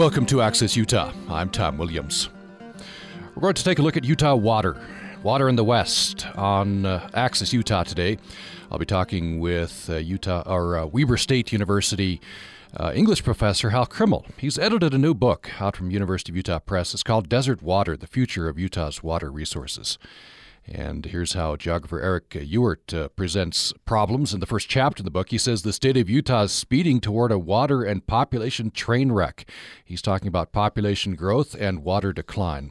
Welcome to Access Utah. I'm Tom Williams. We're going to take a look at Utah water, water in the West on uh, Access Utah today. I'll be talking with uh, Utah or uh, Weber State University uh, English professor Hal Crimmel. He's edited a new book out from University of Utah Press. It's called Desert Water: The Future of Utah's Water Resources. And here's how geographer Eric Ewart uh, presents problems in the first chapter of the book. He says the state of Utah is speeding toward a water and population train wreck. He's talking about population growth and water decline.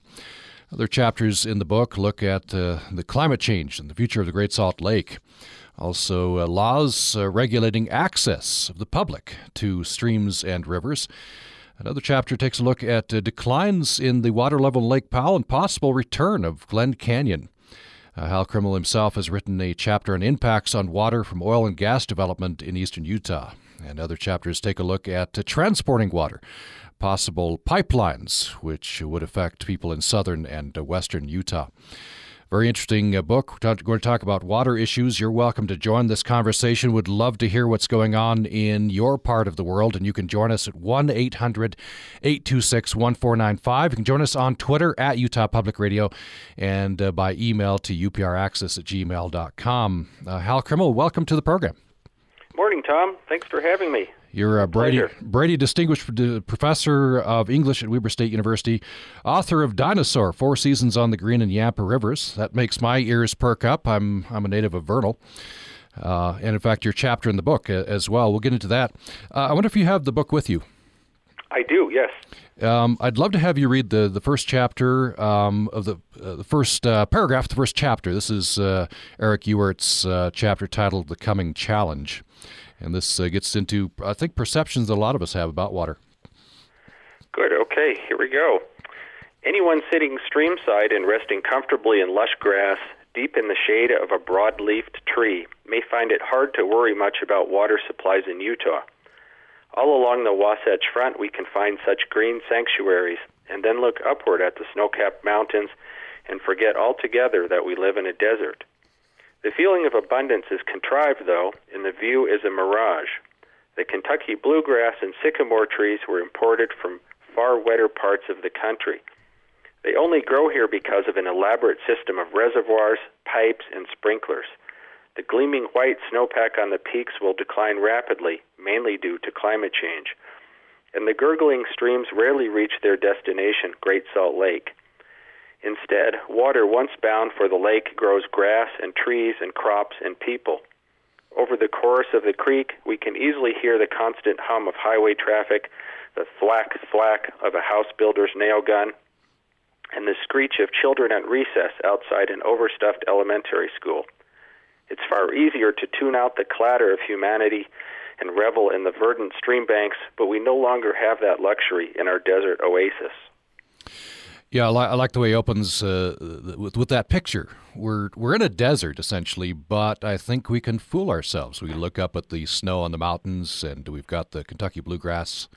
Other chapters in the book look at uh, the climate change and the future of the Great Salt Lake. Also, uh, laws uh, regulating access of the public to streams and rivers. Another chapter takes a look at uh, declines in the water level in Lake Powell and possible return of Glen Canyon. Uh, Hal Crimmel himself has written a chapter on impacts on water from oil and gas development in eastern Utah. And other chapters take a look at uh, transporting water, possible pipelines, which would affect people in southern and uh, western Utah. Very interesting uh, book. We're going to talk about water issues. You're welcome to join this conversation. Would love to hear what's going on in your part of the world, and you can join us at 1 800 826 1495. You can join us on Twitter at Utah Public Radio and uh, by email to upraccess at gmail.com. Uh, Hal Crimmel, welcome to the program. Morning, Tom. Thanks for having me. You're a Brady, Brady Distinguished Professor of English at Weber State University, author of Dinosaur: Four Seasons on the Green and Yampa Rivers. That makes my ears perk up. I'm I'm a native of Vernal. Uh, and in fact, your chapter in the book uh, as well. We'll get into that. Uh, I wonder if you have the book with you. I do, yes. Um, I'd love to have you read the, the first chapter um, of the uh, the first uh, paragraph, the first chapter. This is uh, Eric Ewart's uh, chapter titled "The Coming Challenge," and this uh, gets into I think perceptions that a lot of us have about water. Good. Okay, here we go. Anyone sitting streamside and resting comfortably in lush grass, deep in the shade of a broad-leafed tree, may find it hard to worry much about water supplies in Utah. All along the Wasatch Front, we can find such green sanctuaries, and then look upward at the snow capped mountains and forget altogether that we live in a desert. The feeling of abundance is contrived, though, and the view is a mirage. The Kentucky bluegrass and sycamore trees were imported from far wetter parts of the country. They only grow here because of an elaborate system of reservoirs, pipes, and sprinklers. The gleaming white snowpack on the peaks will decline rapidly, mainly due to climate change. And the gurgling streams rarely reach their destination, Great Salt Lake. Instead, water once bound for the lake grows grass and trees and crops and people. Over the course of the creek, we can easily hear the constant hum of highway traffic, the thwack thwack of a house builder's nail gun, and the screech of children at recess outside an overstuffed elementary school. It's far easier to tune out the clatter of humanity and revel in the verdant stream banks, but we no longer have that luxury in our desert oasis. Yeah, I, li- I like the way he opens uh, with, with that picture. We're we're in a desert essentially, but I think we can fool ourselves. We look up at the snow on the mountains, and we've got the Kentucky bluegrass,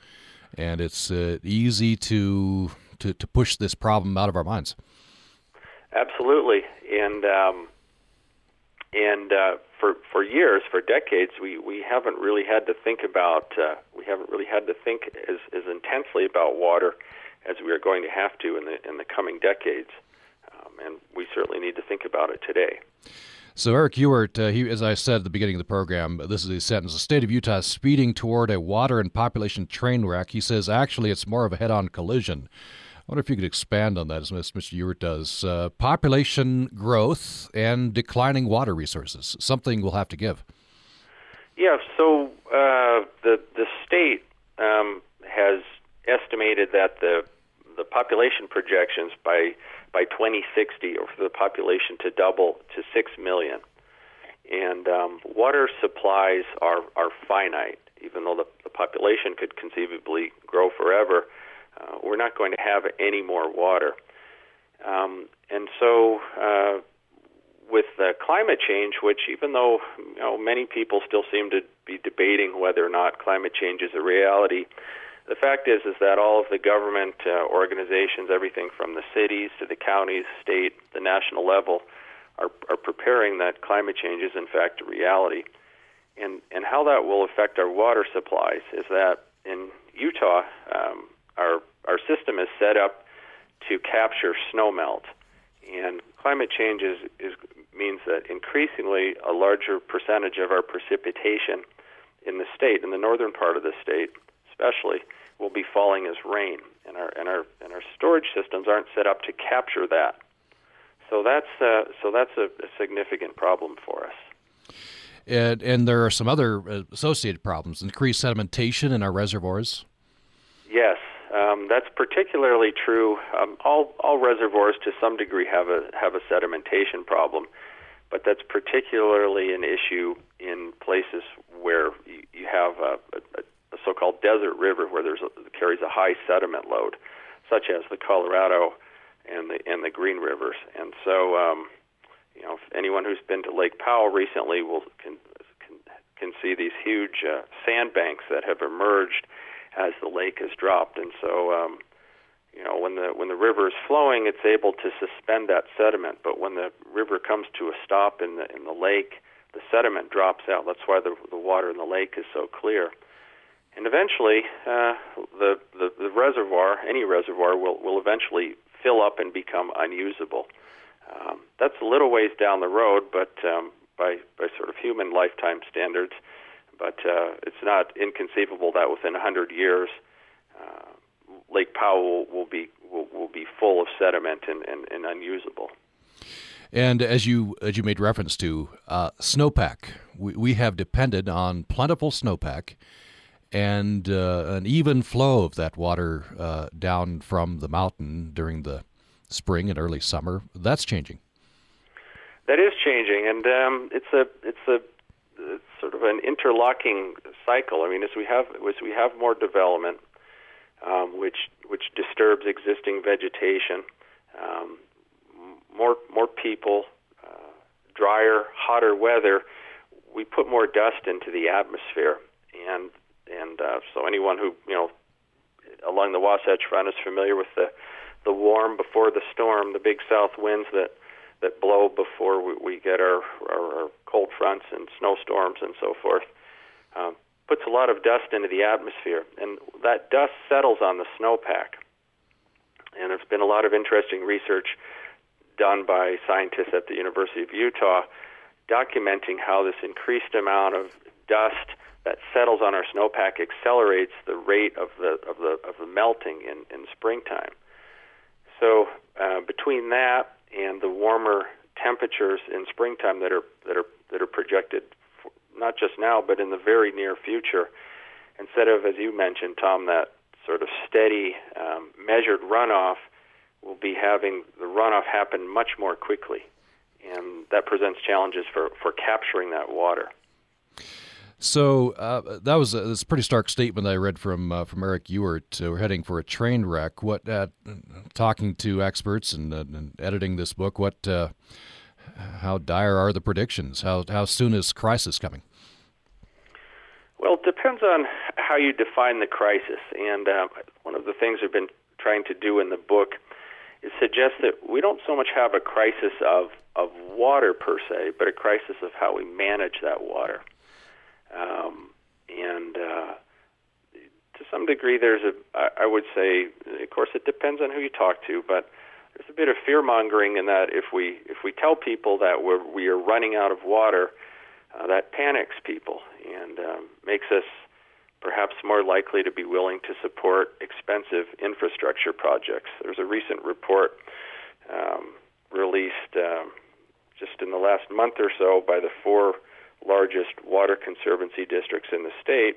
and it's uh, easy to, to to push this problem out of our minds. Absolutely, and um, and uh, for for years, for decades, we, we haven't really had to think about uh, we haven't really had to think as, as intensely about water as we are going to have to in the in the coming decades, um, and we certainly need to think about it today. So Eric Ewart, uh, he, as I said at the beginning of the program, this is a sentence: "The state of Utah is speeding toward a water and population train wreck." He says, actually, it's more of a head-on collision. I wonder if you could expand on that, as Mr. Ewart does. Uh, population growth and declining water resources, something we'll have to give. Yeah, so uh, the the state um, has estimated that the the population projections by by 2060 are for the population to double to six million, and um, water supplies are are finite. Even though the, the population could conceivably grow forever, uh, we're not going to have any more water. Um, and so, uh, with uh, climate change, which even though you know, many people still seem to be debating whether or not climate change is a reality, the fact is is that all of the government uh, organizations, everything from the cities to the counties, state, the national level, are, are preparing that climate change is in fact a reality. And and how that will affect our water supplies is that in Utah, um, our our system is set up to capture snowmelt, and climate change is, is means that increasingly a larger percentage of our precipitation in the state, in the northern part of the state, especially, will be falling as rain, and our and our and our storage systems aren't set up to capture that. So that's uh, so that's a, a significant problem for us. And, and there are some other uh, associated problems: increased sedimentation in our reservoirs. Yes, um, that's particularly true. Um, all all reservoirs, to some degree, have a have a sedimentation problem, but that's particularly an issue in places where you, you have a, a, a so-called desert river where there's a, carries a high sediment load, such as the Colorado and the and the Green Rivers. And so, um, you know, anyone who's been to Lake Powell recently will can can, can see these huge uh, sandbanks that have emerged as the lake has dropped. And so, um, you know, when the when the river is flowing, it's able to suspend that sediment. But when the river comes to a stop in the in the lake, the sediment drops out. That's why the the water in the lake is so clear. And eventually, uh, the, the the reservoir, any reservoir, will will eventually fill up and become unusable. Um, that's a little ways down the road, but um, by by sort of human lifetime standards, but uh, it's not inconceivable that within 100 years, uh, Lake Powell will, be will, will be full of sediment and, and, and unusable. And as you as you made reference to uh, snowpack, we, we have depended on plentiful snowpack and uh, an even flow of that water uh, down from the mountain during the spring and early summer. That's changing. That is changing, and um, it's a it's a it's sort of an interlocking cycle. I mean, as we have as we have more development, um, which which disturbs existing vegetation, um, more more people, uh, drier, hotter weather, we put more dust into the atmosphere, and and uh, so anyone who you know along the Wasatch Front is familiar with the the warm before the storm, the big south winds that that blow before we, we get our, our, our cold fronts and snowstorms and so forth. Um, puts a lot of dust into the atmosphere, and that dust settles on the snowpack. And there's been a lot of interesting research done by scientists at the University of Utah documenting how this increased amount of dust that settles on our snowpack accelerates the rate of the of the of the melting in in springtime. So uh, between that and the warmer temperatures in springtime that are that are that are projected for, not just now but in the very near future, instead of as you mentioned, Tom, that sort of steady um, measured runoff, we'll be having the runoff happen much more quickly, and that presents challenges for for capturing that water. So uh, that was a, a, pretty stark statement I read from uh, from Eric Ewart. Uh, we're heading for a train wreck. What uh, talking to experts and, uh, and, editing this book? What uh, how dire are the predictions? How how soon is crisis coming? Well, it depends on how you define the crisis. And one of the things we've been trying to do in the book is suggest that we don't so much have a crisis of of water per se, but a crisis of how we manage that water. Um, and uh, to some degree, there's a, I would say, of course, it depends on who you talk to, but there's a bit of fear mongering in that if we if we tell people that we're we are running out of water, uh, that panics people and um, makes us perhaps more likely to be willing to support expensive infrastructure projects. There's a recent report um, released um, just in the last month or so by the four largest water conservancy districts in the state.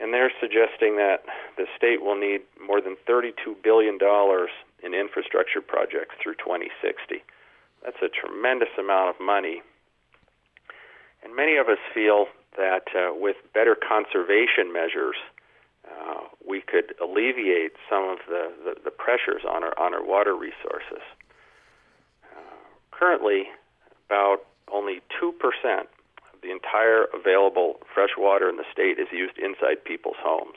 And they're suggesting that the state will need more than $32 billion in infrastructure projects through 2060. That's a tremendous amount of money. And many of us feel that uh, with better conservation measures, uh, we could alleviate some of the, the, the, pressures on our, on our water resources. Uh, currently, about only 2% the entire available fresh water in the state is used inside people's homes.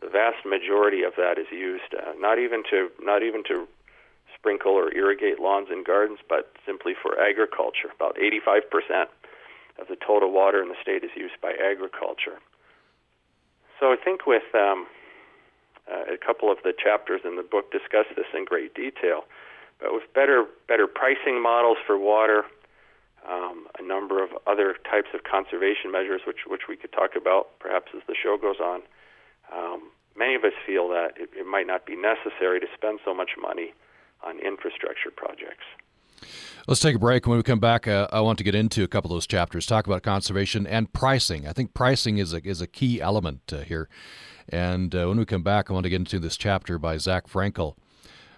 The vast majority of that is used uh, not even to not even to sprinkle or irrigate lawns and gardens, but simply for agriculture. About 85% of the total water in the state is used by agriculture. So I think with um, Uh, a couple of the chapters in the book discuss this in great detail. But with better better pricing models for water, um, a number of other types of conservation measures, which which we could talk about perhaps as the show goes on. Um, many of us feel that it, it might not be necessary to spend so much money on infrastructure projects. Let's take a break. When we come back, uh, I want to get into a couple of those chapters, talk about conservation and pricing. I think pricing is a, is a key element uh, here. And uh, when we come back, I want to get into this chapter by Zach Frankel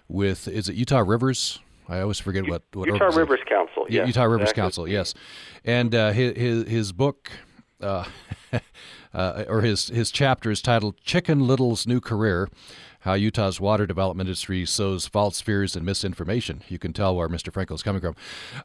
with, is it Utah Rivers? I always forget what, what Utah Rivers Council. Utah Rivers exactly. Council. Yes, and uh, his, his, his book, uh, uh, or his his chapter is titled "Chicken Little's New Career: how Utah's water development industry sows false fears and misinformation. You can tell where Mr. Frankel is coming from.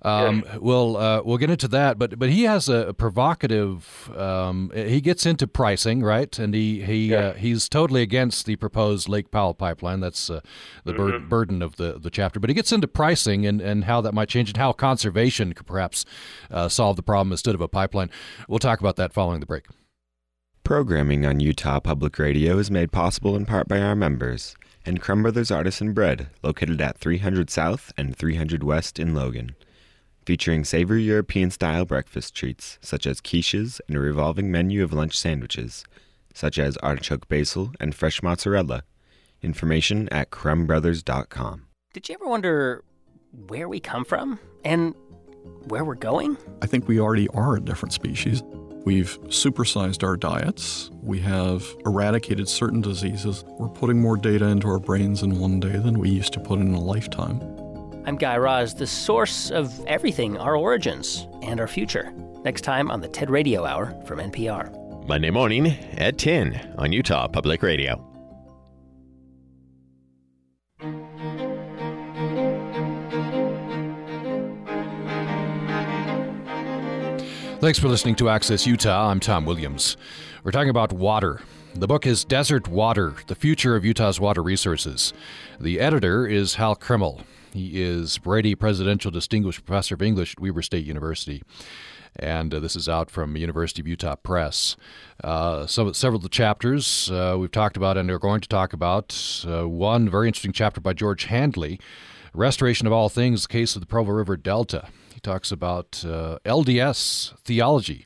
Um, We'll uh, we'll get into that, but but he has a provocative. Um, he gets into pricing, right? And he he uh, he's totally against the proposed Lake Powell pipeline. That's uh, the mm-hmm. bur- burden of the the chapter. But he gets into pricing and and how that might change and how conservation could perhaps uh, solve the problem instead of a pipeline. We'll talk about that following the break. Programming on Utah Public Radio is made possible in part by our members and Crumb Brothers Artisan Bread, located at 300 South and 300 West in Logan. Featuring savory European style breakfast treats such as quiches and a revolving menu of lunch sandwiches, such as artichoke basil and fresh mozzarella. Information at crumbbrothers.com. Did you ever wonder where we come from and where we're going? I think we already are a different species. We've supersized our diets. We have eradicated certain diseases. We're putting more data into our brains in one day than we used to put in a lifetime. I'm Guy Raz, the source of everything our origins and our future. Next time on the TED Radio Hour from NPR. Monday morning at 10 on Utah Public Radio. Thanks for listening to Access Utah. I'm Tom Williams. We're talking about water. The book is Desert Water The Future of Utah's Water Resources. The editor is Hal Crimmel. He is Brady Presidential Distinguished Professor of English at Weber State University. And uh, this is out from University of Utah Press. Uh, so, several of the chapters uh, we've talked about and are going to talk about. Uh, one very interesting chapter by George Handley Restoration of All Things, the case of the Provo River Delta. He talks about uh, LDS theology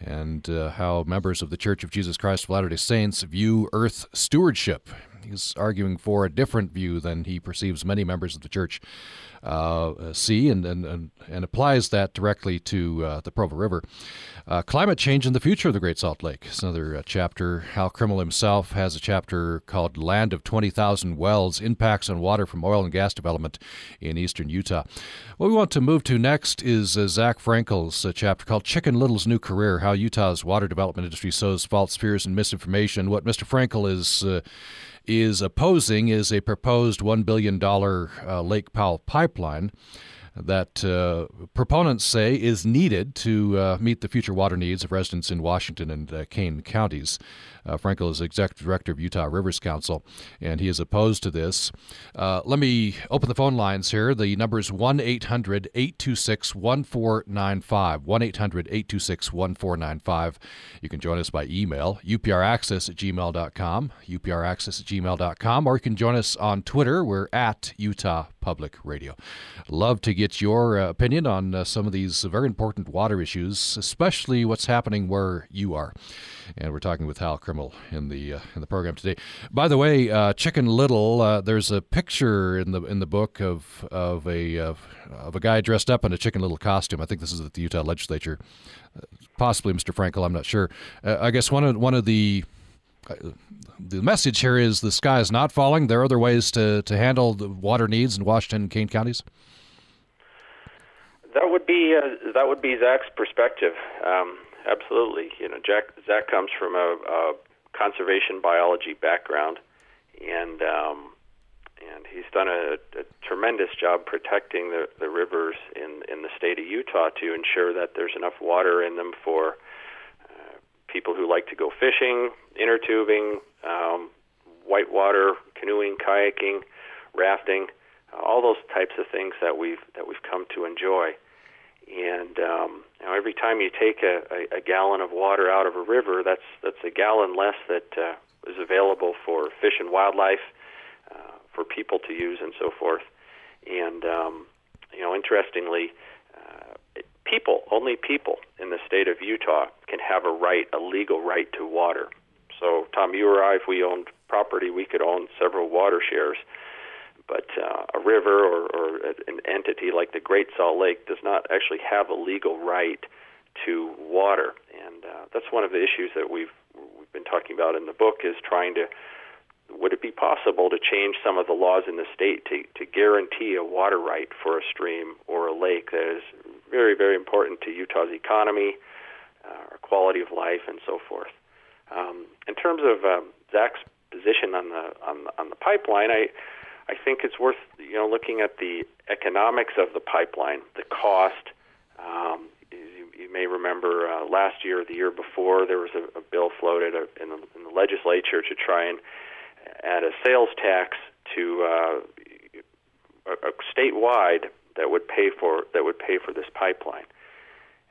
and uh, how members of the Church of Jesus Christ of Latter day Saints view earth stewardship. He's arguing for a different view than he perceives many members of the church uh, see and, and, and, and, applies that directly to uh, the Provo River. Uh, climate change and the future of the Great Salt Lake is another uh, chapter. Hal Crimmel himself has a chapter called Land of 20,000 Wells Impacts on Water from Oil and Gas Development in Eastern Utah. What we want to move to next is uh, Zach Frankel's uh, chapter called Chicken Little's New Career How Utah's Water Development Industry Sows False Fears and Misinformation. What Mr. Frankel is is opposing is a proposed $1 billion uh, Lake Powell pipeline that uh, proponents say is needed to uh, meet the future water needs of residents in Washington and uh, Kane counties. Uh, Frankel is executive director of Utah Rivers Council, and he is opposed to this. Uh, let me open the phone lines here. The number is 1 800 826 1495. 1 800 826 1495. You can join us by email, upraccess at gmail.com, upraccess at gmail.com, or you can join us on Twitter. We're at Utah Public Radio. Love to get your uh, opinion on uh, some of these very important water issues, especially what's happening where you are and we're talking with Hal Crimmel in the uh, in the program today. By the way, uh, Chicken Little, uh, there's a picture in the in the book of of a of, of, a guy dressed up in a Chicken Little costume. I think this is at the Utah Legislature, uh, possibly Mr. Frankel. I'm not sure. Uh, I guess one of one of the uh, the message here is the sky is not falling. There are other ways to, to handle the water needs in Washington and Kane counties. That would be uh, that would be Zach's perspective. Um, absolutely. You know, Jack Zach comes from a, a conservation biology background, and um, and he's done a, a tremendous job protecting the, the rivers in in the state of Utah to ensure that there's enough water in them for uh, people who like to go fishing, inner tubing, um, whitewater canoeing, kayaking, rafting, uh, all those types of things that we've that we've come to enjoy. And um, you know, every time you take a, a, a gallon of water out of a river, that's that's a gallon less that uh, is available for fish and wildlife, uh, for people to use, and so forth. And um, you know, interestingly, people, only people in the state of Utah can have a right, a legal right to water. So, Tom, you or I, if we owned property, we could own several water shares. But uh, a river or, or an entity like the Great Salt Lake does not actually have a legal right to water, and uh, that's one of the issues that we've we've been talking about in the book is trying to would it be possible to change some of the laws in the state to, to guarantee a water right for a stream or a lake that is very, very important to Utah's economy, uh, our quality of life, and so forth. Um, in terms of um, Zach's position on the on the, on the pipeline, I I think it's worth you know looking at the economics of the pipeline, the cost. Um, you, you may remember uh, last year, or the year before, there was a, a bill floated uh, in the, in the legislature to try and add a sales tax to uh, a, a statewide that would pay for that would pay for this pipeline.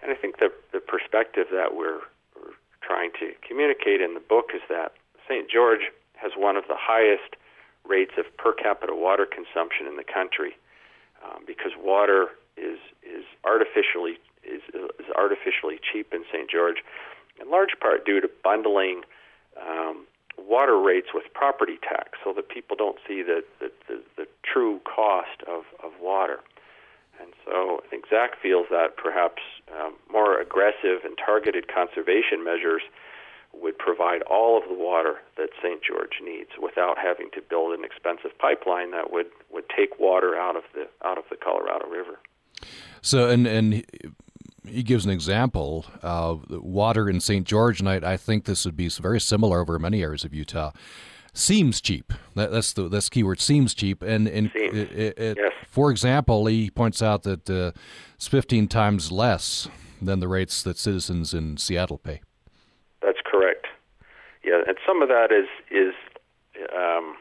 And I think the the perspective that we're, we're trying to communicate in the book is that St. George has one of the highest rates of per capita water consumption in the country um, because water is is artificially is, is artificially cheap in St. George, in large part due to bundling um, water rates with property tax so that people don't see the, the, the, the true cost of, of water. And so I think Zach feels that perhaps um, more aggressive and targeted conservation measures would provide all of the water that St. George needs without having to build an expensive pipeline that would, would take water out of the out of the Colorado River. So and and he gives an example of water in St. George, and I, I, think this would be very similar over many areas of Utah. Seems cheap. That, that's the that's keyword. Seems cheap. And, and seems. It, it, yes. For example, he points out that uh, it's 15 times less than the rates that citizens in Seattle pay. That's correct. Yeah, and some of that is is um,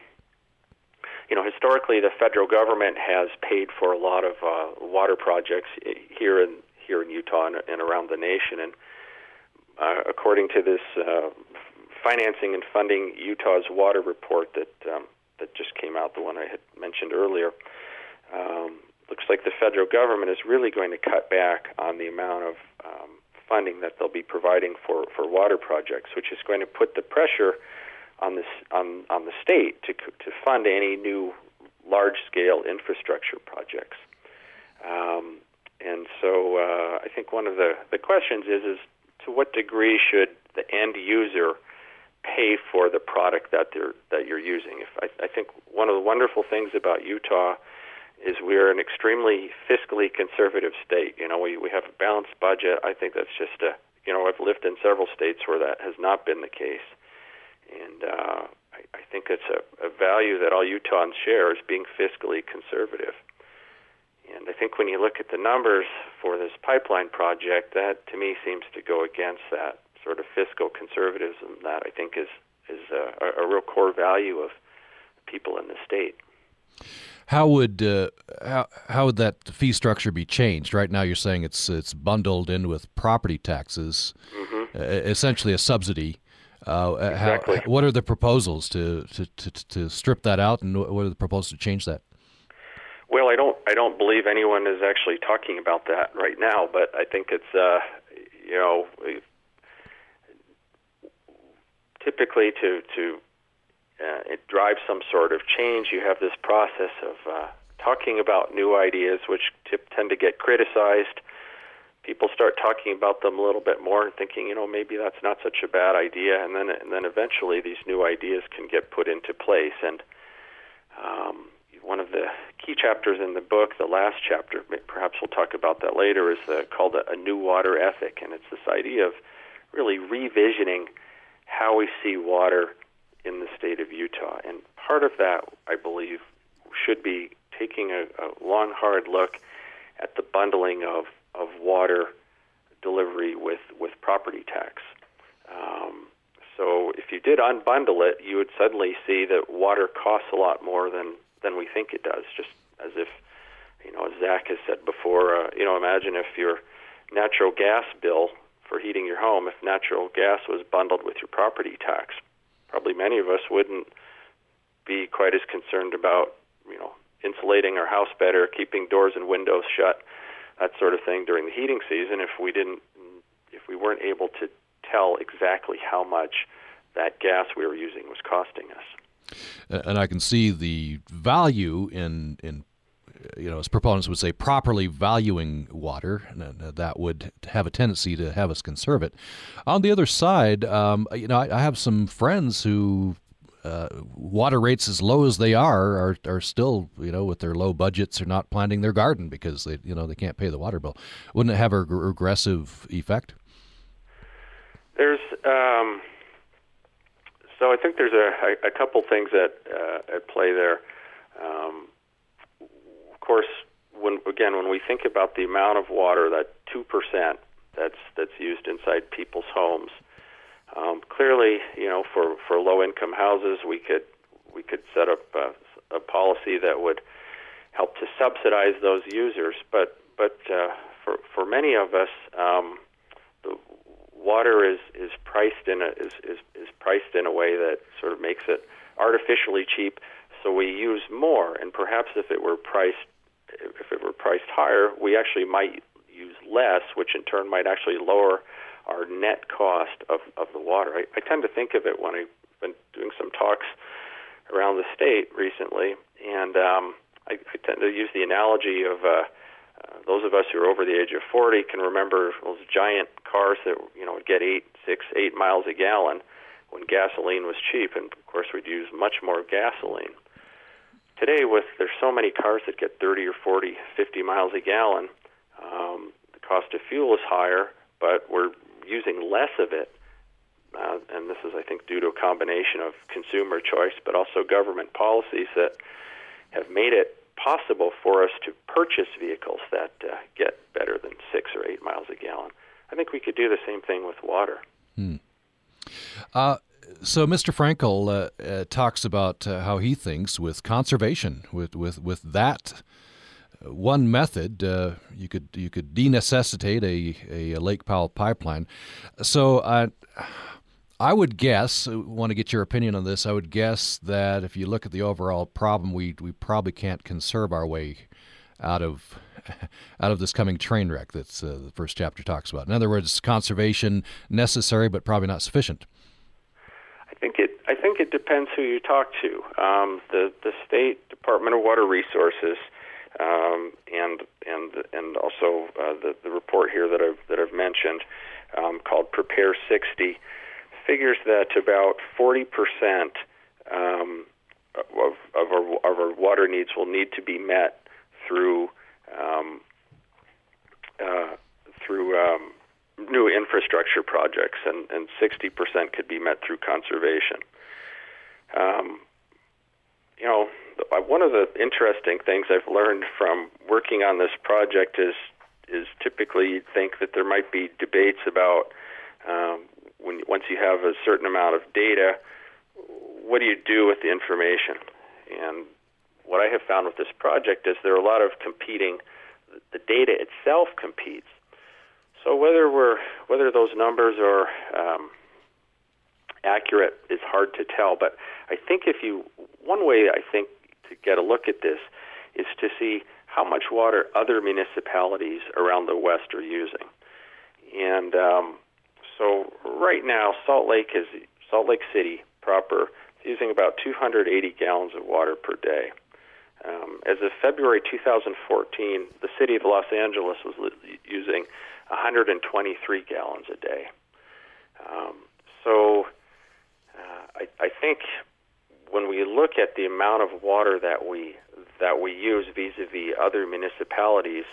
you know historically the federal government has paid for a lot of uh, water projects here in here in Utah and, and around the nation. And uh, according to this uh, financing and funding Utah's water report that um, that just came out, the one I had mentioned earlier, um, looks like the federal government is really going to cut back on the amount of um, funding that they'll be providing for, for water projects, which is going to put the pressure on this on, on the state to to fund any new large scale infrastructure projects. Um, and so uh, I think one of the, the questions is is to what degree should the end user pay for the product that they're that you're using? If I, I think one of the wonderful things about Utah is we're an extremely fiscally conservative state. You know, we we have a balanced budget. I think that's just a you know I've lived in several states where that has not been the case, and uh, I, I think it's a, a value that all Utahns share is being fiscally conservative. And I think when you look at the numbers for this pipeline project, that to me seems to go against that sort of fiscal conservatism that I think is is a, a real core value of people in the state. How would uh, how how would that fee structure be changed? Right now, you're saying it's it's bundled in with property taxes, mm-hmm. uh, essentially a subsidy. Uh, exactly. How, what are the proposals to, to, to, to strip that out, and what are the proposals to change that? Well, I don't I don't believe anyone is actually talking about that right now, but I think it's uh, you know typically to to uh, it drives some sort of change. You have this process of uh, talking about new ideas, which tend to get criticized. People start talking about them a little bit more and thinking, you know, maybe that's not such a bad idea, and then and then eventually these new ideas can get put into place. And um, one of the key chapters in the book, the last chapter, perhaps we'll talk about that later, is called a, a New Water Ethic, and it's this idea of really revisioning how we see water in the state of Utah. And part of that, I believe, should be taking a, a long, hard look at the bundling of, of water delivery with, with property tax. Um, so if you did unbundle it, you would suddenly see that water costs a lot more than than we think it does. Just as if, you know, as Zach has said before, uh, you know, imagine if your natural gas bill for heating your home, if natural gas was bundled with your property tax, probably many of us wouldn't be quite as concerned about, you know, insulating our house better, keeping doors and windows shut, that sort of thing during the heating season if we didn't if we weren't able to tell exactly how much that gas we were using was costing us. And I can see the value in in you know, as proponents would say, properly valuing water, that would have a tendency to have us conserve it. On the other side, um, you know, I, I, have some friends who uh, water rates as low as they are are are still you know with their low budgets are not planting their garden because they you know they can't pay the water bill. Wouldn't it have a regressive effect? There's um, so I think there's a, a, couple things at uh, at play there. Um, course, when again when we think about the amount of water that two percent that's that's used inside people's homes, um, clearly, you know, for for low income houses, we could we could set up a, a policy that would help to subsidize those users. But but uh, for for many of us, um, the water is is priced in a is, is is priced in a way that sort of makes it artificially cheap. So we use more, and perhaps if it were priced if it were priced higher, we actually might use less, which in turn might actually lower our net cost of, of the water. I, I tend to think of it when I've been doing some talks around the state recently, and um, I, I tend to use the analogy of uh, uh, those of us who are over the age of 40 can remember those giant cars that you know would get eight, six, eight miles a gallon when gasoline was cheap, and of course we'd use much more gasoline. Today, with there's so many cars that get 30 or 40, 50 miles a gallon, um, the cost of fuel is higher, but we're using less of it. Uh, and this is, I think, due to a combination of consumer choice, but also government policies that have made it possible for us to purchase vehicles that uh, get better than six or eight miles a gallon. I think we could do the same thing with water. Hmm. Uh, so Mr. Frankel uh, uh, talks about uh, how he thinks with conservation, with with with that one method, uh, you could you could denecessitate a, a Lake Powell pipeline. So I, I would guess. Uh, want to get your opinion on this? I would guess that if you look at the overall problem, we we probably can't conserve our way out of out of this coming train wreck that's uh, the first chapter talks about. In other words, conservation necessary but probably not sufficient. Think it. I think it depends who you talk to. Um, the the state Department of Water Resources um, and and and also uh, the the report here that I've that I've mentioned um, called Prepare 60 figures that about 40 percent um, of of our, of our water needs will need to be met through um, uh, through um, new infrastructure projects, and, and 60% could be met through conservation. Um, you know, one of the interesting things I've learned from working on this project is is typically you'd think that there might be debates about um, when once you have a certain amount of data, what do you do with the information? And what I have found with this project is there are a lot of competing. The data itself competes. So whether we're whether those numbers are um, accurate is hard to tell. But I think if you one way I think to get a look at this is to see how much water other municipalities around the West are using. And um, so right now, Salt Lake is Salt Lake City proper is using about 280 gallons of water per day. Um, as of February 2014, the city of Los Angeles was using 123 gallons a day. Um, so uh, I, I think when we look at the amount of water that we that we use vis-a-vis other municipalities,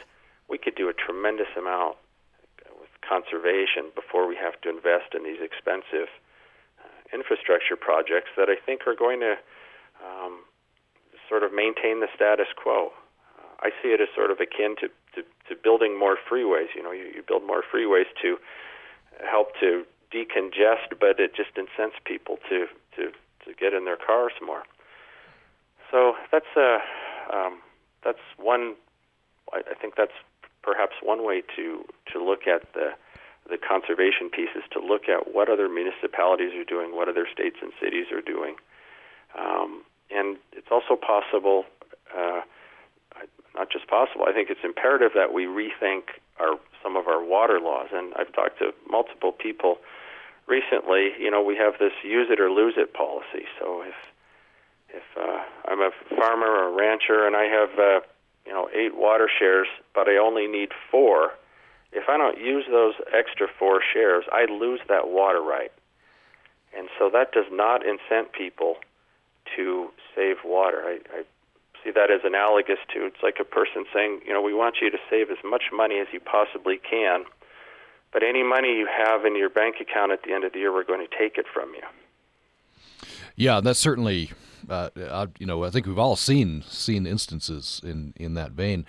we could do a tremendous amount with conservation before we have to invest in these expensive uh, infrastructure projects that I think are going to um, sort of maintain the status quo. Uh, I see it as sort of akin to, to, to building more freeways. You know, you, you build more freeways to help to decongest, but it just incents people to to to get in their cars more. So that's uh, um, that's one. I, I think that's perhaps one way to to look at the the conservation piece is to look at what other municipalities are doing, what other states and cities are doing. Um, and it's also possible, uh, not just possible, I think it's imperative that we rethink our some of our water laws. And I've talked to multiple people recently. You know, we have this use it or lose it policy. So if if uh, I'm a farmer or a rancher and I have uh, you know eight water shares, but I only need four, if I don't use those extra four shares, I lose that water right. And so that does not incent people to save water. I, I see that as analogous to it's like a person saying, you know, we want you to save as much money as you possibly can, but any money you have in your bank account at the end of the year, we're going to take it from you. Yeah, that's certainly. Uh, you know, I think we've all seen seen instances in in that vein.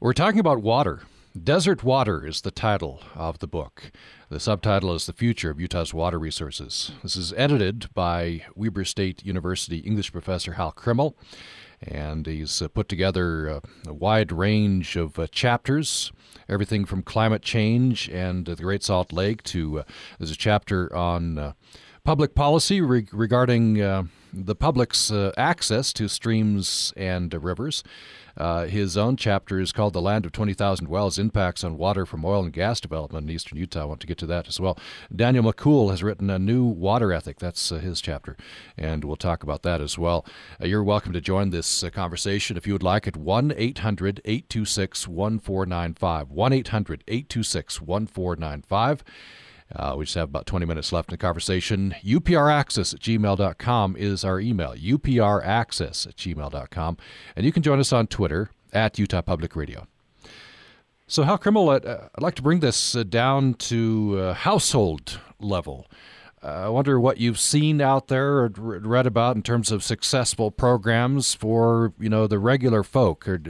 We're talking about water. Desert Water is the title of the book. The subtitle is The Future of Utah's Water Resources. This is edited by Weber State University English professor Hal Crimmel, and he's uh, put together uh, a wide range of uh, chapters, everything from climate change and the Great Salt Lake to there's a chapter on public policy re- regarding uh, the public's uh, access to streams and uh, rivers. his own chapter is called The Land of 20,000 Wells Impacts on Water from Oil and Gas Development in Eastern Utah. I want to get to that as well. Daniel McCool has written a new water ethic. That's his chapter, and we'll talk about that as well. you're welcome to join this conversation if you would like at 1 800 826 1495. 1 800 826 1495. Uh, we just have about 20 minutes left in the conversation. UPRaccess at gmail.com is our email, upraccess at gmail.com. And you can join us on Twitter at Utah Public Radio. So, Hal Crimmel, uh, I'd like to bring this uh, down to uh, household level. Uh, I wonder what you've seen out there or read about in terms of successful programs for you know the regular folk. Or,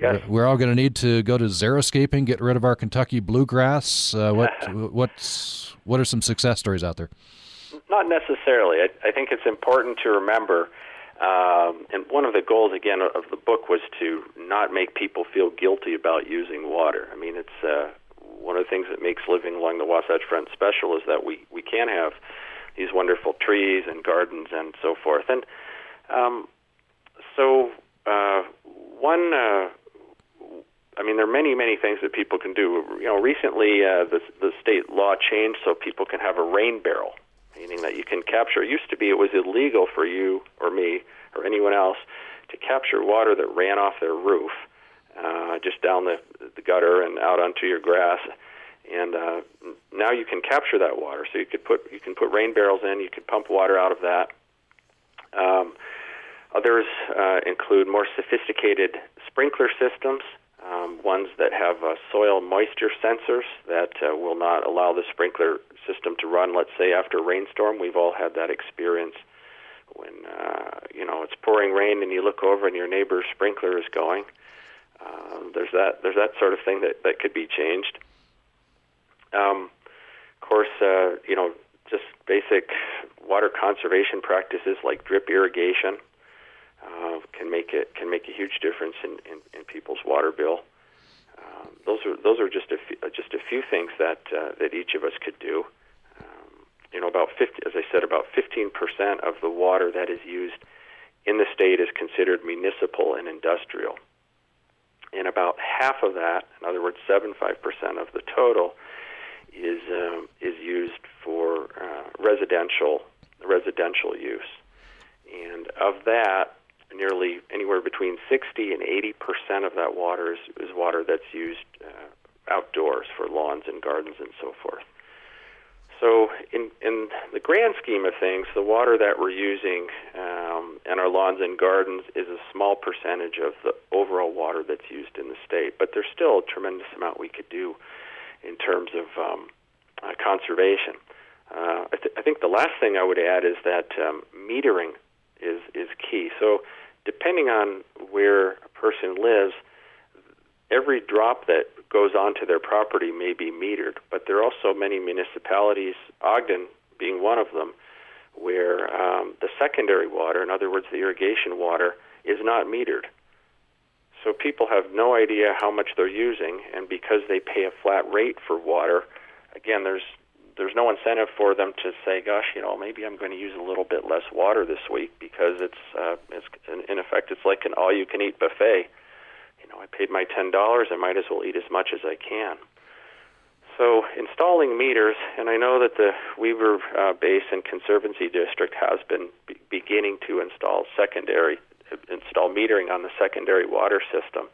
yes. We're all going to need to go to xeriscaping, get rid of our Kentucky bluegrass. Uh, what what's what are some success stories out there? Not necessarily. I, I think it's important to remember. Um, and one of the goals, again, of the book was to not make people feel guilty about using water. I mean, it's uh, one of the things that makes living along the Wasatch Front special is that we we can have these wonderful trees and gardens and so forth. And um, so uh, one. Uh, I mean, there are many, many things that people can do. You know, recently uh, the the state law changed so people can have a rain barrel, meaning that you can capture. It used to be it was illegal for you or me or anyone else to capture water that ran off their roof just down the, the gutter and out onto your grass. And uh, now you can capture that water. So you could put you can put rain barrels in. You could pump water out of that. Um, others uh, include more sophisticated sprinkler systems, um, ones that have uh, soil moisture sensors that uh, will not allow the sprinkler system to run. Let's say after a rainstorm, we've all had that experience when uh, you know it's pouring rain and you look over and your neighbor's sprinkler is going. Um, there's that there's that sort of thing that that could be changed. Um, of course, uh, you know, just basic water conservation practices like drip irrigation uh, can make it can make a huge difference in, in, in people's water bill. Um, those are those are just a few, just a few things that uh, that each of us could do. Um, you know, about 50, as I said, about 15% of the water that is used in the state is considered municipal and industrial and about half of that, in other words, 75% of the total, is um, is used for uh, residential residential use, and of that, nearly anywhere between 60 and 80 percent of that water is, is water that's used uh, outdoors for lawns and gardens and so forth. So, in in the grand scheme of things, the water that we're using um, in our lawns and gardens is a small percentage of the overall water that's used in the state. But there's still a tremendous amount we could do in terms of um, uh, conservation. Uh, I, th- I think the last thing I would add is that um, metering is is key. So, depending on where a person lives, every drop that goes onto their property may be metered, but there are also many municipalities, Ogden being one of them, where um, the secondary water, in other words, the irrigation water, is not metered. So people have no idea how much they're using, and because they pay a flat rate for water, again, there's there's no incentive for them to say, "Gosh, you know, maybe I'm going to use a little bit less water this week," because it's uh, it's in effect it's like an all-you-can-eat buffet. Know, I paid my ten dollars, I might as well eat as much as I can. So installing meters, and I know that the Weber uh, Basin Conservancy District has been be- beginning to install secondary install metering on the secondary water system.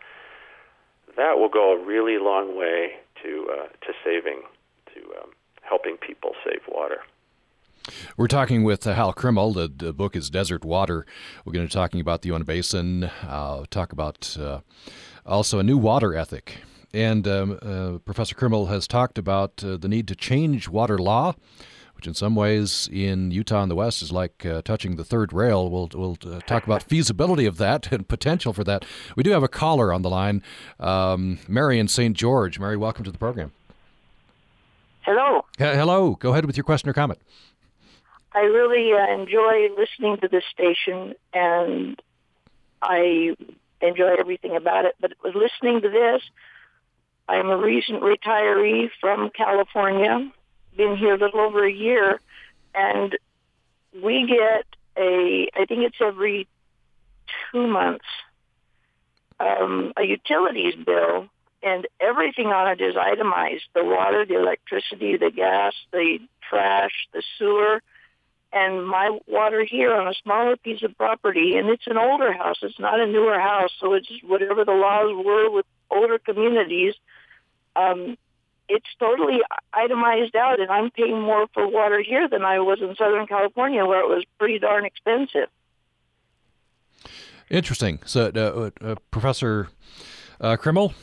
That will go a really long way to uh, to saving to um, helping people save water. We're talking with uh, Hal Crimmel. The, the, book is Desert Water. We're going to be talking about the Uinta Basin, uh, talk about uh, also a new water ethic. And um, uh, Professor Crimmel has talked about uh, the need to change water law, which in some ways in Utah and the West is like uh, touching the third rail. We'll, we'll talk about feasibility of that and potential for that. We do have a caller on the line, um, Mary in St. George. Mary, welcome to the program. Hello. H- hello. Go ahead with your question or comment. I really uh, enjoy listening to this station, and I enjoy everything about it. But listening to this, I'm a recent retiree from California. Been here a little over a year, and we get a. I think it's every two months. Um, a utilities bill and everything on it is itemized. The water, the electricity, the gas, the trash, the sewer. And my water here on a smaller piece of property, and it's an older house. It's not a newer house, so it's whatever the laws were with older communities. Um, it's totally itemized out, and I'm paying more for water here than I was in Southern California, where it was pretty darn expensive. Interesting. So, uh, uh, Professor uh, Crimmel,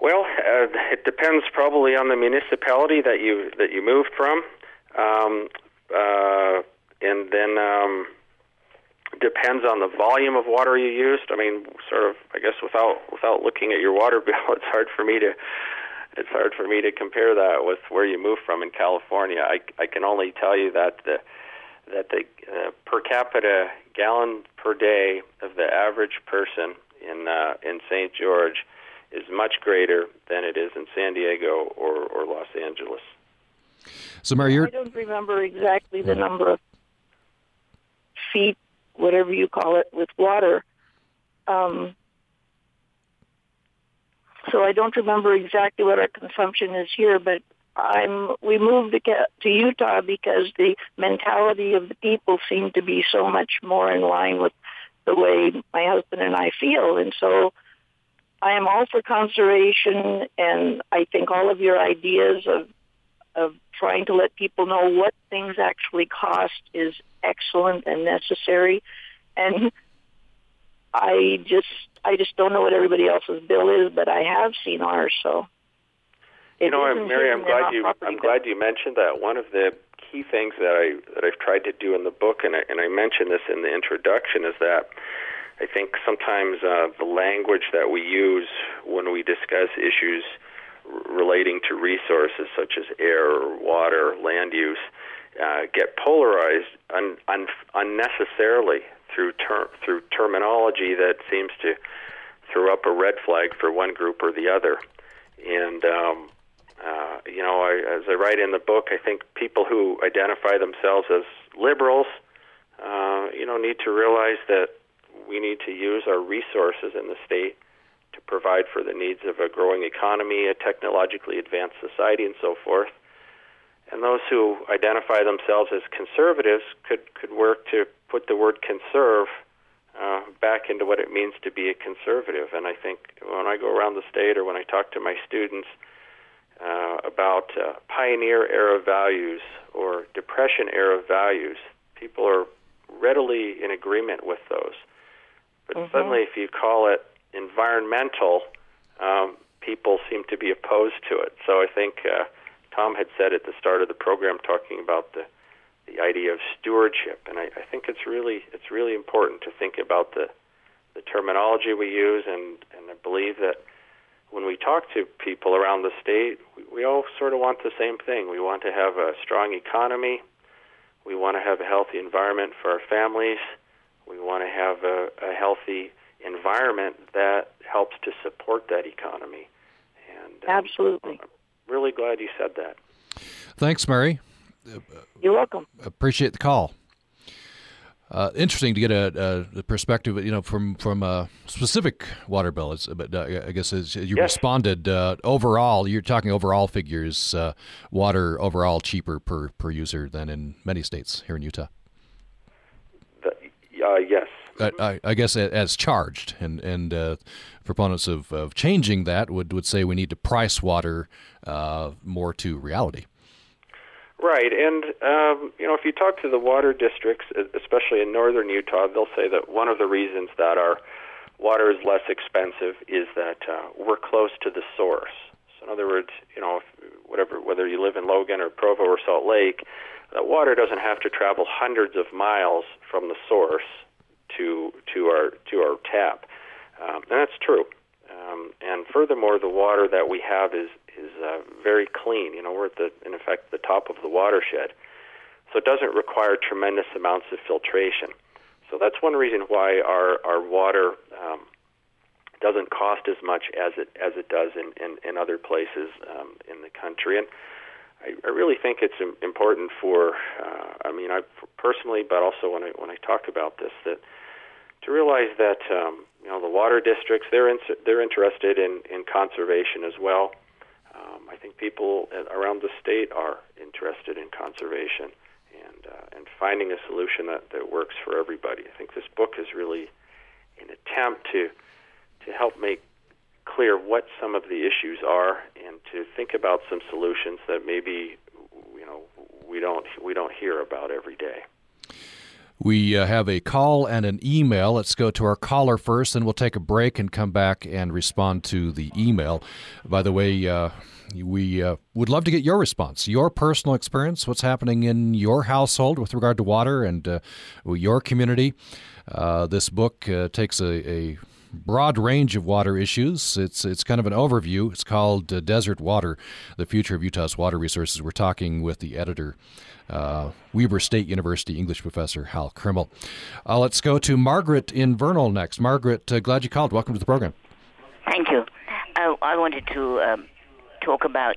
well, uh, it depends probably on the municipality that you that you moved from, um, uh, and then um, depends on the volume of water you used. I mean, sort of, I guess without without looking at your water bill, it's hard for me to it's hard for me to compare that with where you moved from in California. I I can only tell you that the that the uh, per capita gallon per day of the average person in uh, in St. George is much greater than it is in San Diego or, or Los Angeles. So, Mary, you're... I don't remember exactly the number of feet, whatever you call it, with water. Um, so I don't remember exactly what our consumption is here, but I'm we moved to, to Utah because the mentality of the people seemed to be so much more in line with the way my husband and I feel, and so I am all for conservation, and I think all of your ideas of of trying to let people know what things actually cost is excellent and necessary. And I just I just don't know what everybody else's bill is, but I have seen ours. So you know, Mary, I'm glad you I'm glad you mentioned that. One of the key things that I that I've tried to do in the book, and I, and I mentioned this in the introduction, is that I think sometimes uh, the language that we use when we discuss issues relating to resources such as air, or water, land use, uh, get polarized un- un- unnecessarily through ter- through terminology that seems to throw up a red flag for one group or the other. And um, uh, you know, I, as I write in the book, I think people who identify themselves as liberals, uh, you know, need to realize that we need to use our resources in the state to provide for the needs of a growing economy, a technologically advanced society, and so forth. And those who identify themselves as conservatives could, could work to put the word conserve uh, back into what it means to be a conservative. And I think when I go around the state or when I talk to my students uh, about uh, pioneer era values or depression era values, people are readily in agreement with those. But mm-hmm. suddenly, if you call it environmental, um, people seem to be opposed to it. So I think uh, Tom had said at the start of the program, talking about the the idea of stewardship, and I, I think it's really it's really important to think about the the terminology we use, and and I believe that when we talk to people around the state, we, we all sort of want the same thing. We want to have a strong economy. We want to have a healthy environment for our families. We want to have a, a healthy environment that helps to support that economy. And um, absolutely, I'm really glad you said that. Thanks, Mary. You're welcome. Appreciate the call. Uh, interesting to get a, a, perspective, you know, from from a specific water bill. It's, but uh, I guess as you yes. responded uh, overall, you're talking overall figures. Uh, water overall cheaper per per user than in many states here in Utah. The, uh, yes. I, I, guess as charged, and and uh, proponents of, of changing that would, would say we need to price water more to reality. Right, and um, you know, if you talk to the water districts, especially in northern Utah, they'll say that one of the reasons that our water is less expensive is that uh, we're close to the source. So, in other words, you know, whatever, whether you live in Logan or Provo or Salt Lake, that water doesn't have to travel hundreds of miles from the source to to our to our tap, um, and that's true. Um, and furthermore, the water that we have is is uh, very clean. You know, we're at the in effect the top of the watershed, so it doesn't require tremendous amounts of filtration. So that's one reason why our our water um, doesn't cost as much as it as it does in in, in other places um, in the country. And I, I really think it's important for uh, I mean I personally, but also when I when I talk about this that to realize that um, you know the water districts they're in, they're interested in in conservation as well. Um, I think people around the state are interested in conservation and uh, and finding a solution that, that works for everybody. I think this book is really an attempt to to help make clear what some of the issues are and to think about some solutions that maybe you know we don't we don't hear about every day. We uh, have a call and an email. Let's go to our caller first, and we'll take a break and come back and respond to the email. By the way, uh, we uh, would love to get your response, your personal experience, what's happening in your household with regard to water and uh, your community. Uh, this book uh, takes a, a broad range of water issues. It's it's kind of an overview. It's called uh, Desert Water: The Future of Utah's Water Resources. We're talking with the editor uh, Weber State University English professor Hal Crimmel. Uh, let's go to Margaret in Vernal next. Margaret, uh, glad you called. Welcome to the program. Thank you. I, I wanted to um, talk about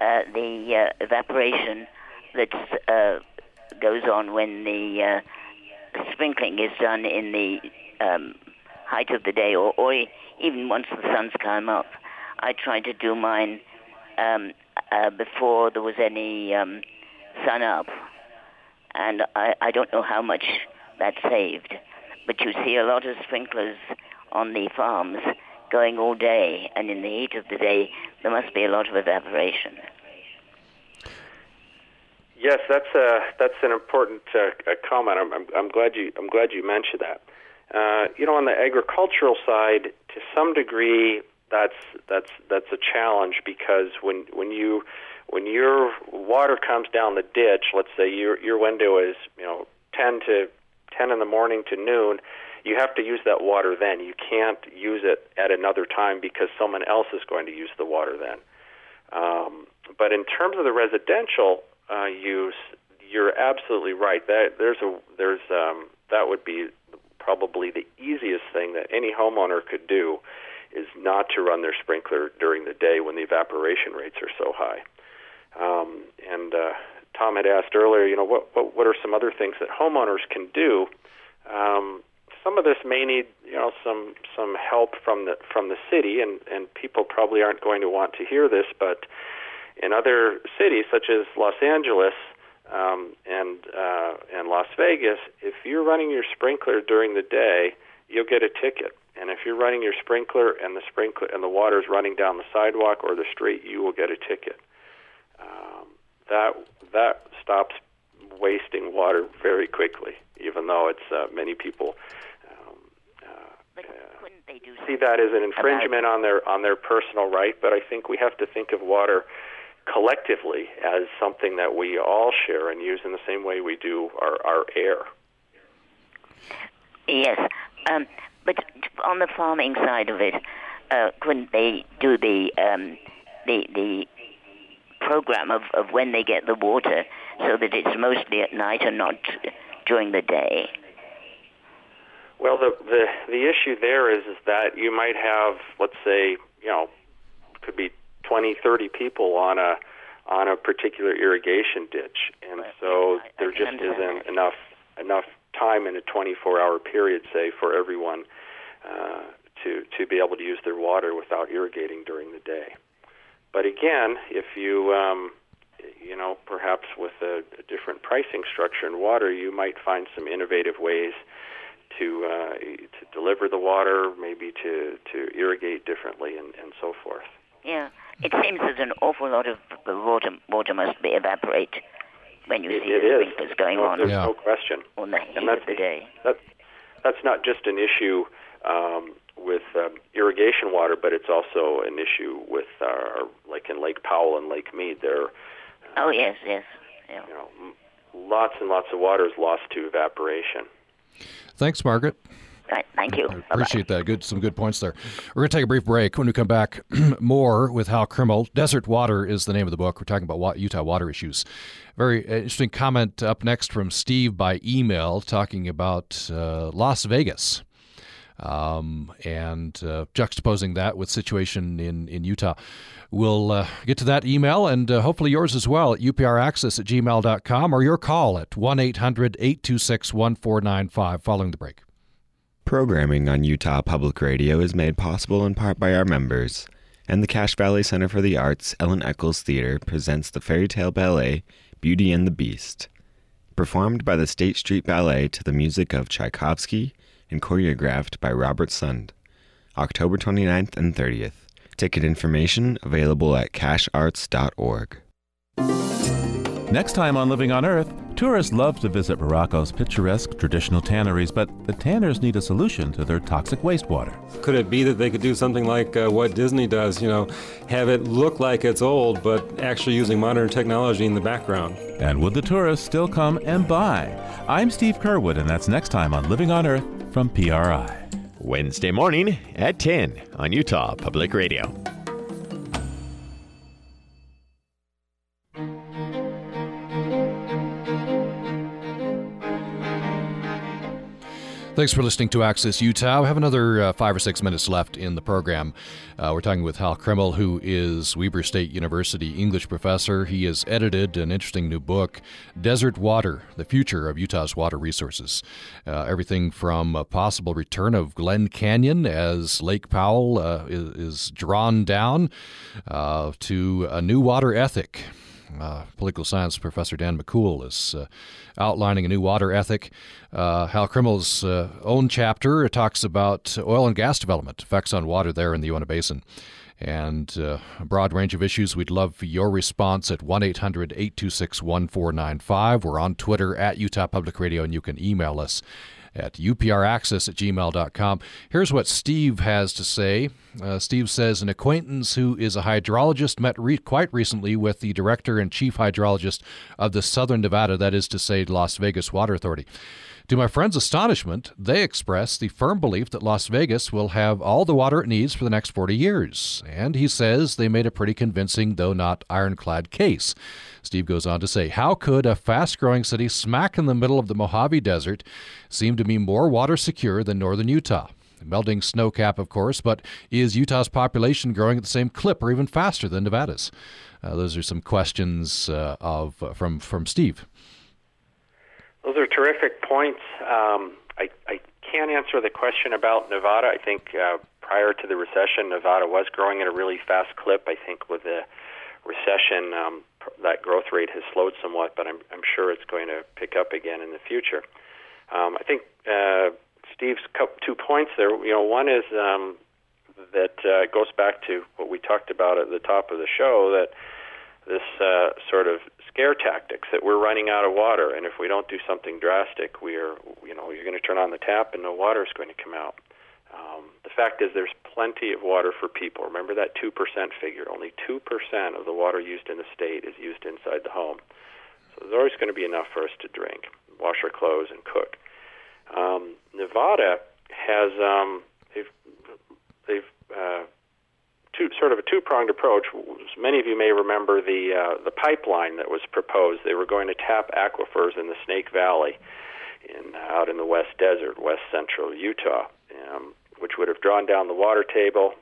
uh, the uh, evaporation that uh, goes on when the sprinkling is done in the um, height of the day, or, or even once the sun's come up. I tried to do mine um, uh, before there was any um, sun up, and I, I don't know how much that saved. But you see a lot of sprinklers on the farms going all day, and in the heat of the day, there must be a lot of evaporation. Yes, that's a that's an important uh, comment. I'm, I'm, I'm glad you I'm glad you mentioned that. Uh, you know, on the agricultural side, to some degree, that's that's that's a challenge because when when you when your water comes down the ditch, let's say your your window is you know 10 to 10 in the morning to noon, you have to use that water then. You can't use it at another time because someone else is going to use the water then. Um, but in terms of the residential uh, use, you're absolutely right. That there's a there's um, that would be probably the easiest thing that any homeowner could do is not to run their sprinkler during the day when the evaporation rates are so high. Um, and uh, Tom had asked earlier, you know, what, what what are some other things that homeowners can do? Um, some of this may need, you know, some some help from the from the city, and and people probably aren't going to want to hear this, but in other cities such as Los Angeles um, and uh, and Las Vegas, if you're running your sprinkler during the day, you'll get a ticket. And if you're running your sprinkler and the sprinkler and the water is running down the sidewalk or the street, you will get a ticket um, that that stops wasting water very quickly, even though it's uh, many people um, uh, see that as an infringement on their on their personal right. But I think we have to think of water collectively as something that we all share and use in the same way we do our, our air. Yes, um, but on the farming side of it, uh, couldn't they do the um, the the program of, of when they get the water so that it's mostly at night and not during the day? Well, the the, the issue there is, is that you might have, let's say, you know, could be 20, 30 people on a on a particular irrigation ditch, and so there just isn't enough enough time in a 24-hour period, say, for everyone uh, to to be able to use their water without irrigating during the day. But again, if you um, you know perhaps with a, a different pricing structure in water, you might find some innovative ways to uh, to deliver the water, maybe to to irrigate differently, and, and so forth. Yeah, it seems that an awful lot of water water must be evaporate when you it, see it the is. going no, on There's Yeah. no question. on the heat And that's of the day. That, that's not just an issue um, with um, irrigation water, but it's also an issue with our, like in Lake Powell and Lake Mead. There, Oh yes, yes. Yeah. you know, m- lots and lots of water is lost to evaporation. Thanks, Margaret. Right. Thank you. Bye-bye. appreciate that. Good, some good points there. We're going to take a brief break. When we come back, more with Hal Crimmel. Desert Water is the name of the book. We're talking about wa- Utah water issues. Very interesting comment up next from Steve by email talking about uh, Las Vegas. Um, and uh, juxtaposing that with situation in, in Utah. We'll uh, get to that email and uh, hopefully yours as well at upraccess at gmail.com or your call at 1 800 826 1495 following the break. Programming on Utah Public Radio is made possible in part by our members. And the Cache Valley Center for the Arts Ellen Eccles Theater presents the fairy tale ballet Beauty and the Beast. Performed by the State Street Ballet to the music of Tchaikovsky and choreographed by Robert Sund. October 29th and 30th. Ticket information available at cachearts.org. Next time on Living on Earth, tourists love to visit Morocco's picturesque traditional tanneries, but the tanners need a solution to their toxic wastewater. Could it be that they could do something like uh, what Disney does, you know, have it look like it's old, but actually using modern technology in the background? And would the tourists still come and buy? I'm Steve Curwood, and that's next time on Living on Earth from PRI. Wednesday morning at 10 on Utah Public Radio. Thanks for listening to Access Utah. We have another uh, five or six minutes left in the program. Uh, we're talking with Hal Crimmel, who is Weber State University English professor. He has edited an interesting new book, Desert Water The Future of Utah's Water Resources. Uh, everything from a possible return of Glen Canyon as Lake Powell uh, is, is drawn down uh, to a new water ethic. Uh, political science professor Dan McCool is uh, outlining a new water ethic. Uh, Hal Crimmel's uh, own chapter talks about oil and gas development, effects on water there in the Uinta Basin, and uh, a broad range of issues. We'd love your response at 1 800 826 1495. We're on Twitter at Utah Public Radio, and you can email us at upraccess at gmail.com. Here's what Steve has to say. Uh, Steve says An acquaintance who is a hydrologist met re- quite recently with the director and chief hydrologist of the Southern Nevada, that is to say, Las Vegas Water Authority. To my friend's astonishment, they express the firm belief that Las Vegas will have all the water it needs for the next 40 years. And he says they made a pretty convincing, though not ironclad, case. Steve goes on to say, How could a fast growing city smack in the middle of the Mojave Desert seem to be more water secure than northern Utah? Melting snow cap, of course, but is Utah's population growing at the same clip or even faster than Nevada's? Uh, those are some questions uh, of uh, from from Steve. Those are terrific points. Um, I, I can't answer the question about Nevada. I think uh, prior to the recession, Nevada was growing at a really fast clip. I think with the recession, um, that growth rate has slowed somewhat, but I'm, I'm sure it's going to pick up again in the future. Um, I think uh, Steve's two points there. You know, one is um, that uh, goes back to what we talked about at the top of the show that this uh, sort of scare tactics that we're running out of water, and if we don't do something drastic, we're you know you're going to turn on the tap and no water is going to come out. Um, the fact is, there's plenty of water for people. Remember that two percent figure. Only two percent of the water used in the state is used inside the home. So there's always going to be enough for us to drink, wash our clothes, and cook. Um, Nevada has um, they've they've uh, two sort of a two-pronged approach. Many of you may remember the uh, the pipeline that was proposed. They were going to tap aquifers in the Snake Valley, in out in the West Desert, west central Utah, um, which would have drawn down the water table.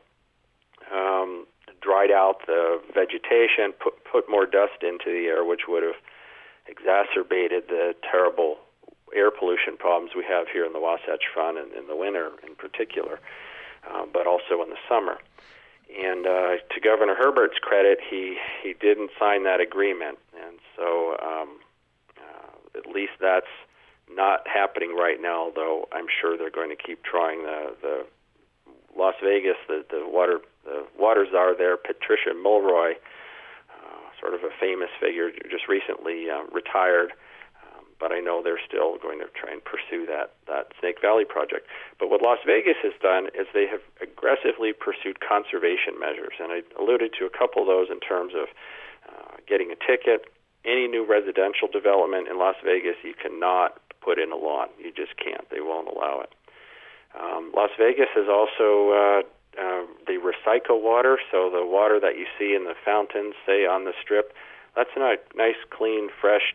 Um, dried out the vegetation, put put more dust into the air, which would have exacerbated the terrible air pollution problems we have here in the Wasatch Front and in the winter in particular, uh, but also in the summer. And uh, to Governor Herbert's credit, he he didn't sign that agreement, and so um, uh, at least that's not happening right now. Though I'm sure they're going to keep trying. The the Las Vegas, the the water the water czar there, Patricia Mulroy, uh, sort of a famous figure, just recently uh, retired but I know they're still going to try and pursue that that Snake Valley project. But what Las Vegas has done is they have aggressively pursued conservation measures, and I alluded to a couple of those in terms of uh, getting a ticket. Any new residential development in Las Vegas, you cannot put in a lawn. You just can't. They won't allow it. Um, Las Vegas has also uh, uh, they recycle water, so the water that you see in the fountains, say on the strip, that's not nice, clean, fresh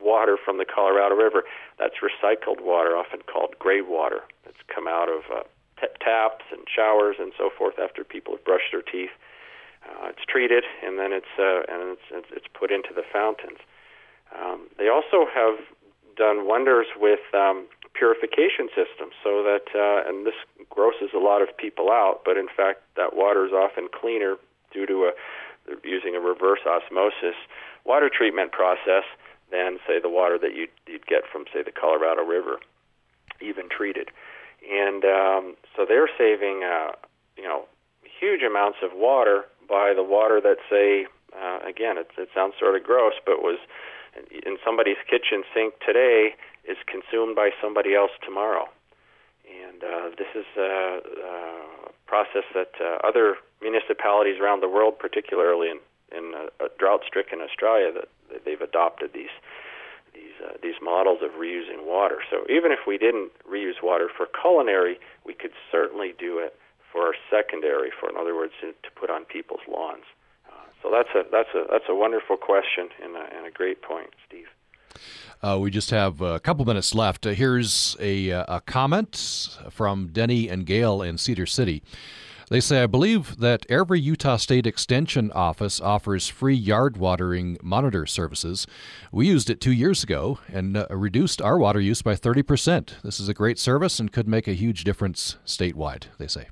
water from the Colorado River. That's recycled water, often called gray water. It's come out of uh, t- taps and showers and so forth after people have brushed their teeth. Uh, it's treated and then it's uh, and it's, it's put into the fountains. Um, they also have done wonders with um, purification systems, so that uh, and this grosses a lot of people out, but in fact that water is often cleaner due to a using a reverse osmosis water treatment process than say the water that you'd, you'd get from say the Colorado River, even treated. And um, so they're saving uh, you know huge amounts of water by the water that say uh, again it, it sounds sort of gross, but was in somebody's kitchen sink today is consumed by somebody else tomorrow. And uh, this is a, a process that uh, other municipalities around the world, particularly in, in uh, drought-stricken Australia, that they've adopted these these uh, these models of reusing water. So even if we didn't reuse water for culinary, we could certainly do it for our secondary, for in other words, to, to put on people's lawns. So that's a that's a that's a wonderful question and a, and a great point, Steve. Uh, we just have a couple minutes left. Uh, here's a, uh, a comment from Denny and Gail in Cedar City. They say, I believe that every Utah State Extension office offers free yard watering monitor services. We used it two years ago and uh, reduced our water use by 30%. This is a great service and could make a huge difference statewide, they say.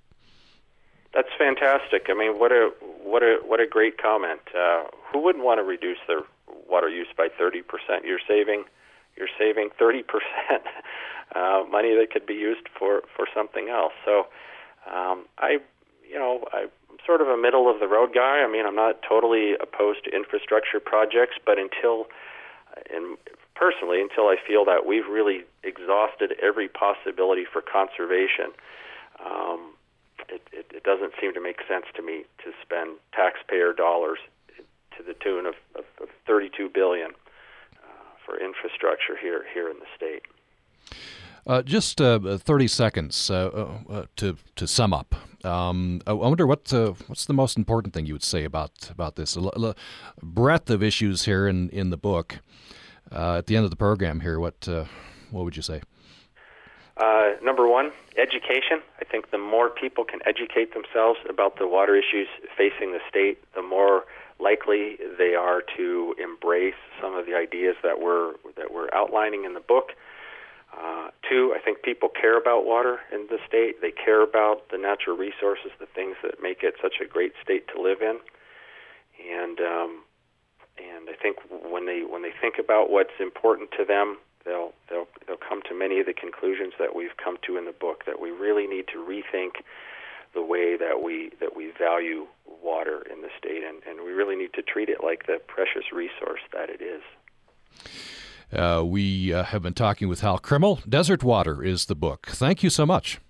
That's fantastic. I mean, what a what a what a great comment. Uh, who wouldn't want to reduce their water use by 30%? You're saving you're saving 30% uh, money that could be used for for something else. So um, I you know, I'm sort of a middle of the road guy. I mean, I'm not totally opposed to infrastructure projects, but until, and personally, until I feel that we've really exhausted every possibility for conservation, um, it, it, it doesn't seem to make sense to me to spend taxpayer dollars to the tune of, of, of 32 billion uh, for infrastructure here here in the state. Uh, just uh, 30 seconds uh, uh, to to sum up. Um, I wonder what uh, what's the most important thing you would say about about this l- l- breadth of issues here in in the book. Uh, at the end of the program here, what uh, what would you say? Uh, number one, education. I think the more people can educate themselves about the water issues facing the state, the more likely they are to embrace some of the ideas that we're that we're outlining in the book. Uh, two, I think people care about water in the state. They care about the natural resources, the things that make it such a great state to live in. And um, and I think when they when they think about what's important to them, they'll they'll they'll come to many of the conclusions that we've come to in the book. That we really need to rethink the way that we that we value water in the state, and, and we really need to treat it like the precious resource that it is. Uh, we uh, have been talking with Hal Crimmel. Desert Water is the book. Thank you so much.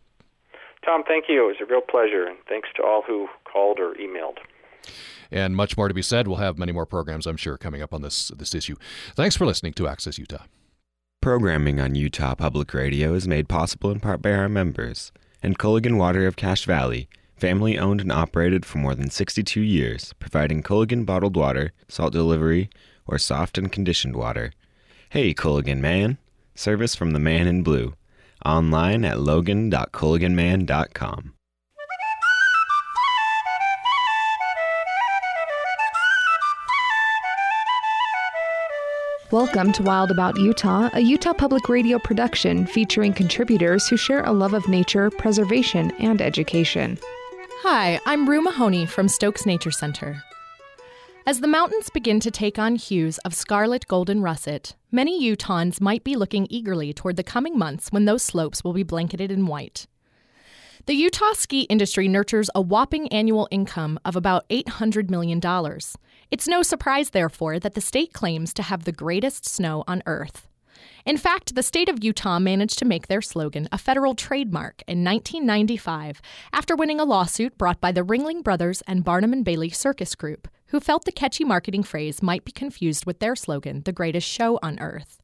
Tom, thank you. It was a real pleasure, and thanks to all who called or emailed. And much more to be said. We'll have many more programs, I'm sure, coming up on this this issue. Thanks for listening to Access Utah. Programming on Utah Public Radio is made possible in part by our members and Culligan Water of Cache Valley, family owned and operated for more than 62 years, providing Culligan bottled water, salt delivery, or soft and conditioned water. Hey, Culligan Man. Service from the man in blue. Online at logan.culliganman.com. Welcome to Wild About Utah, a Utah Public Radio production featuring contributors who share a love of nature, preservation, and education. Hi, I'm Rue Mahoney from Stokes Nature Center. As the mountains begin to take on hues of scarlet golden russet, many Utahns might be looking eagerly toward the coming months when those slopes will be blanketed in white. The Utah ski industry nurtures a whopping annual income of about $800 million. It's no surprise, therefore, that the state claims to have the greatest snow on Earth. In fact, the state of Utah managed to make their slogan a federal trademark in 1995 after winning a lawsuit brought by the Ringling Brothers and Barnum and Bailey Circus Group, who felt the catchy marketing phrase might be confused with their slogan, the greatest show on earth.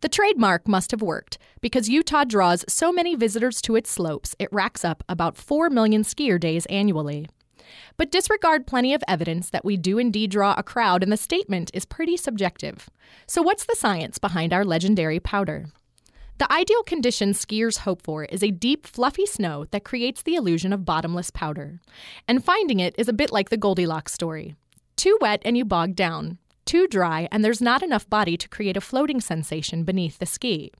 The trademark must have worked because Utah draws so many visitors to its slopes, it racks up about 4 million skier days annually. But disregard plenty of evidence that we do indeed draw a crowd, and the statement is pretty subjective. So, what's the science behind our legendary powder? The ideal condition skiers hope for is a deep, fluffy snow that creates the illusion of bottomless powder. And finding it is a bit like the Goldilocks story. Too wet and you bog down too dry, and there's not enough body to create a floating sensation beneath the ski.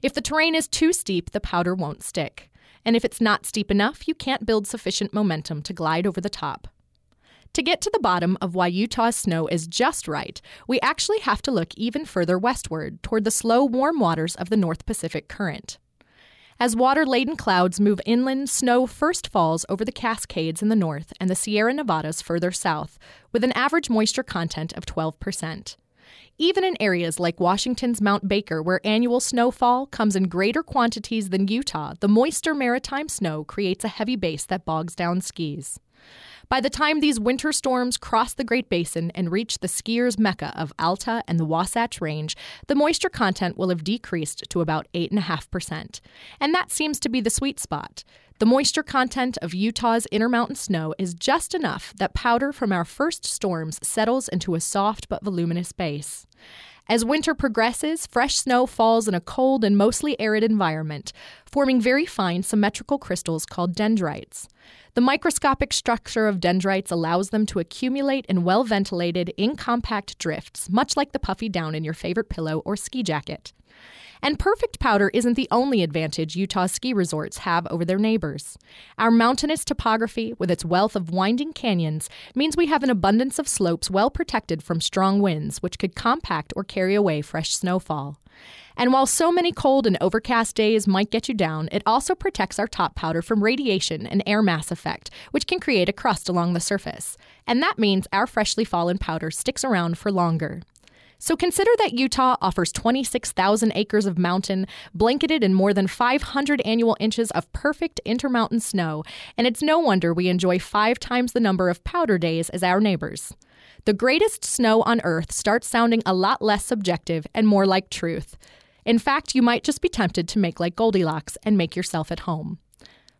If the terrain is too steep, the powder won't stick. And if it's not steep enough, you can't build sufficient momentum to glide over the top. To get to the bottom of why Utah's snow is just right, we actually have to look even further westward toward the slow, warm waters of the North Pacific Current. As water laden clouds move inland, snow first falls over the Cascades in the north and the Sierra Nevadas further south, with an average moisture content of 12%. Even in areas like Washington's Mount Baker, where annual snowfall comes in greater quantities than Utah, the moister maritime snow creates a heavy base that bogs down skis. By the time these winter storms cross the Great Basin and reach the skiers' mecca of Alta and the Wasatch Range, the moisture content will have decreased to about 8.5%. And that seems to be the sweet spot. The moisture content of Utah's intermountain snow is just enough that powder from our first storms settles into a soft but voluminous base. As winter progresses, fresh snow falls in a cold and mostly arid environment, forming very fine symmetrical crystals called dendrites. The microscopic structure of dendrites allows them to accumulate in well ventilated, incompact drifts, much like the puffy down in your favorite pillow or ski jacket. And perfect powder isn't the only advantage Utah ski resorts have over their neighbors. Our mountainous topography, with its wealth of winding canyons, means we have an abundance of slopes well protected from strong winds, which could compact or carry away fresh snowfall. And while so many cold and overcast days might get you down, it also protects our top powder from radiation and air mass effect, which can create a crust along the surface. And that means our freshly fallen powder sticks around for longer. So consider that Utah offers 26,000 acres of mountain, blanketed in more than 500 annual inches of perfect intermountain snow, and it's no wonder we enjoy five times the number of powder days as our neighbors. The greatest snow on Earth starts sounding a lot less subjective and more like truth. In fact, you might just be tempted to make like Goldilocks and make yourself at home.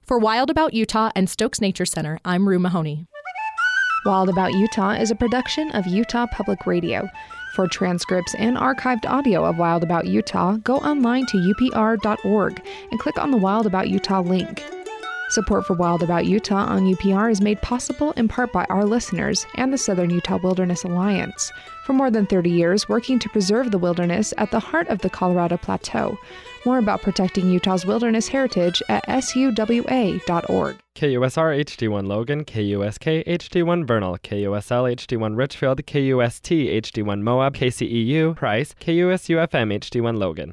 For Wild About Utah and Stokes Nature Center, I'm Rue Mahoney. Wild About Utah is a production of Utah Public Radio. For transcripts and archived audio of Wild About Utah, go online to upr.org and click on the Wild About Utah link. Support for Wild About Utah on UPR is made possible in part by our listeners and the Southern Utah Wilderness Alliance, for more than 30 years working to preserve the wilderness at the heart of the Colorado Plateau. More about protecting Utah's wilderness heritage at suwa.org. KUSR HD1 Logan, KUSK HD1 Vernal, KUSL HD1 Richfield, KUST HD1 Moab, KCEU Price, KUSUFM HD1 Logan.